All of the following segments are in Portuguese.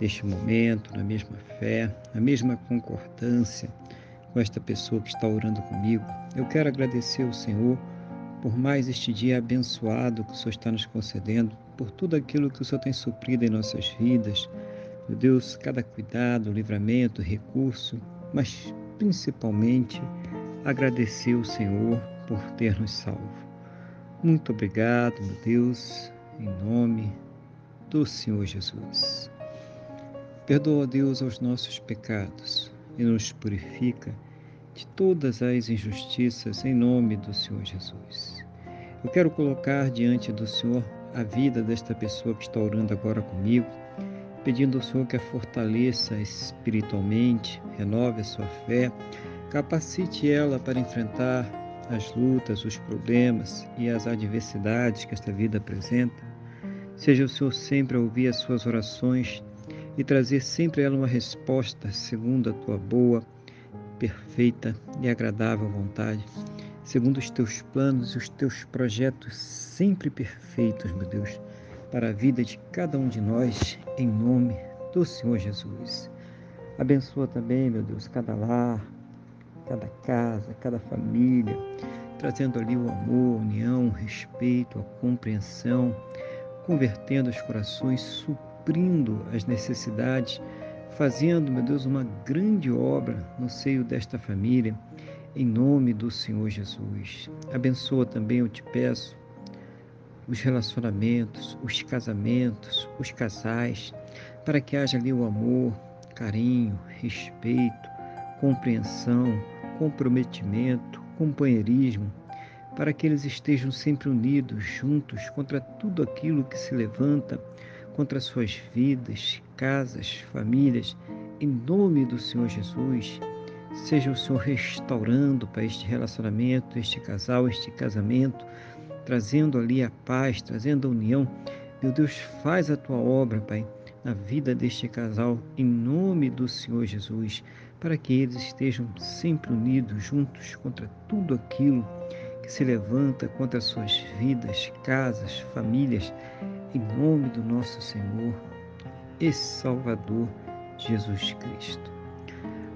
neste momento, na mesma fé, na mesma concordância com esta pessoa que está orando comigo. Eu quero agradecer ao Senhor por mais este dia abençoado que o Senhor está nos concedendo, por tudo aquilo que o Senhor tem suprido em nossas vidas. Meu Deus, cada cuidado, livramento, recurso, mas principalmente agradecer ao Senhor por ter nos salvo. Muito obrigado, meu Deus, em nome do Senhor Jesus. Perdoa, Deus, os nossos pecados e nos purifica de todas as injustiças em nome do Senhor Jesus. Eu quero colocar diante do Senhor a vida desta pessoa que está orando agora comigo, pedindo ao Senhor que a fortaleça espiritualmente, renove a sua fé, capacite ela para enfrentar as lutas, os problemas e as adversidades que esta vida apresenta. Seja o Senhor sempre a ouvir as suas orações e trazer sempre a ela uma resposta segundo a tua boa, perfeita e agradável vontade, segundo os teus planos e os teus projetos sempre perfeitos, meu Deus, para a vida de cada um de nós, em nome do Senhor Jesus. Abençoa também, meu Deus, cada lar, cada casa, cada família, trazendo ali o amor, a união, o respeito, a compreensão, convertendo os corações, suprindo suprindo as necessidades, fazendo, meu Deus, uma grande obra no seio desta família, em nome do Senhor Jesus. Abençoa também, eu te peço, os relacionamentos, os casamentos, os casais, para que haja ali o amor, carinho, respeito, compreensão, comprometimento, companheirismo, para que eles estejam sempre unidos, juntos contra tudo aquilo que se levanta contra suas vidas, casas, famílias, em nome do Senhor Jesus. Seja o Senhor restaurando para este relacionamento, este casal, este casamento, trazendo ali a paz, trazendo a união. Meu Deus, faz a tua obra, Pai, na vida deste casal, em nome do Senhor Jesus, para que eles estejam sempre unidos, juntos contra tudo aquilo que se levanta contra suas vidas, casas, famílias, em nome do nosso Senhor e Salvador Jesus Cristo.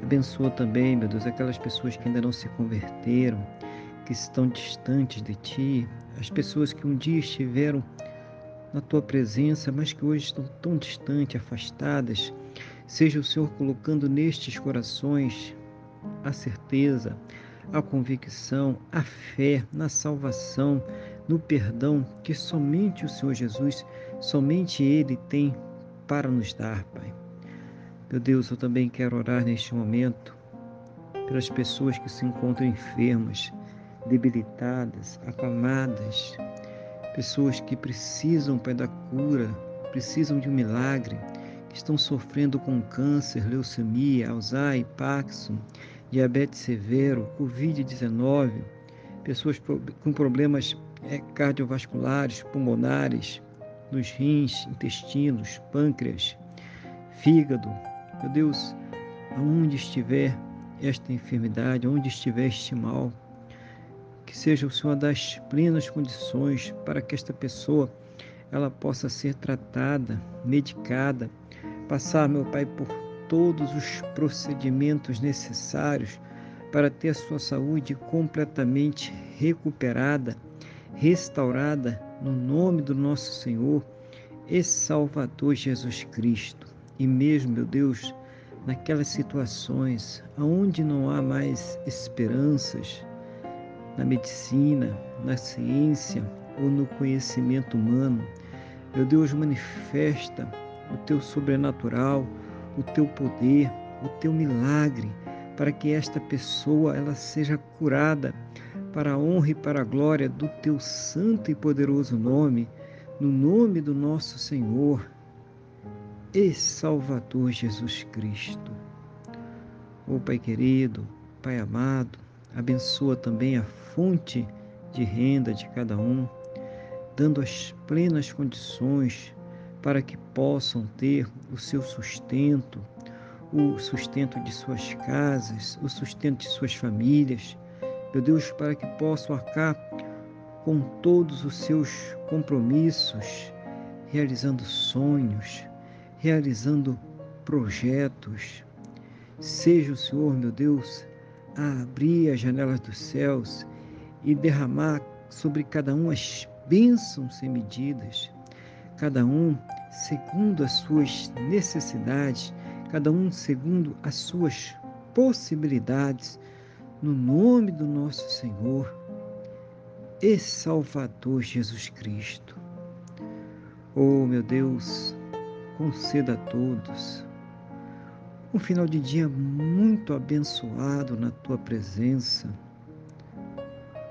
Abençoa também, meu Deus, aquelas pessoas que ainda não se converteram, que estão distantes de Ti, as pessoas que um dia estiveram na Tua presença, mas que hoje estão tão distantes, afastadas. Seja o Senhor colocando nestes corações a certeza, a convicção, a fé na salvação, no perdão que somente o Senhor Jesus, somente Ele tem para nos dar, Pai. Meu Deus, eu também quero orar neste momento pelas pessoas que se encontram enfermas, debilitadas, acamadas, pessoas que precisam, Pai, da cura, precisam de um milagre, que estão sofrendo com câncer, leucemia, Alzheimer, Parkinson, diabetes severo, Covid-19, pessoas com problemas é, cardiovasculares, pulmonares, nos rins, intestinos, pâncreas, fígado. Meu Deus, aonde estiver esta enfermidade, aonde estiver este mal, que seja o Senhor das plenas condições para que esta pessoa ela possa ser tratada, medicada, passar, meu Pai, por todos os procedimentos necessários para ter a sua saúde completamente recuperada restaurada no nome do nosso Senhor e Salvador Jesus Cristo. E mesmo, meu Deus, naquelas situações onde não há mais esperanças na medicina, na ciência ou no conhecimento humano, meu Deus, manifesta o teu sobrenatural, o teu poder, o teu milagre, para que esta pessoa ela seja curada para a honra e para a glória do teu santo e poderoso nome, no nome do nosso Senhor e Salvador Jesus Cristo. Ó oh, Pai querido, Pai amado, abençoa também a fonte de renda de cada um, dando as plenas condições para que possam ter o seu sustento, o sustento de suas casas, o sustento de suas famílias. Meu Deus, para que possam arcar com todos os seus compromissos, realizando sonhos, realizando projetos. Seja o Senhor, meu Deus, a abrir as janelas dos céus e derramar sobre cada um as bênçãos sem medidas, cada um segundo as suas necessidades, cada um segundo as suas possibilidades, no nome do nosso Senhor e Salvador Jesus Cristo. Oh, meu Deus, conceda a todos um final de dia muito abençoado na tua presença,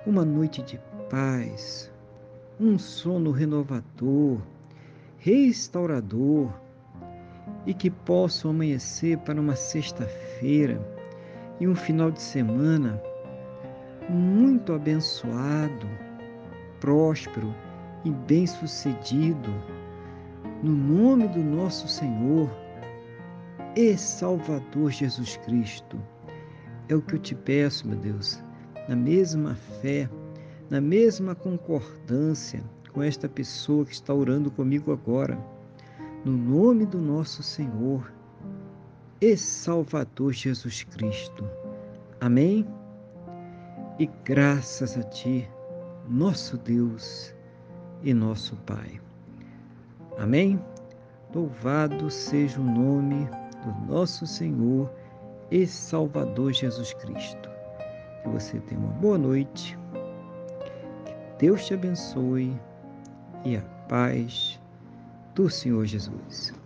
uma noite de paz, um sono renovador, restaurador e que possam amanhecer para uma sexta-feira e um final de semana muito abençoado, próspero e bem-sucedido, no nome do nosso Senhor e Salvador Jesus Cristo. É o que eu te peço, meu Deus, na mesma fé, na mesma concordância com esta pessoa que está orando comigo agora, no nome do nosso Senhor e Salvador Jesus Cristo. Amém? E graças a Ti, nosso Deus e nosso Pai. Amém? Louvado seja o nome do nosso Senhor e Salvador Jesus Cristo. Que você tenha uma boa noite, que Deus te abençoe e a paz do Senhor Jesus.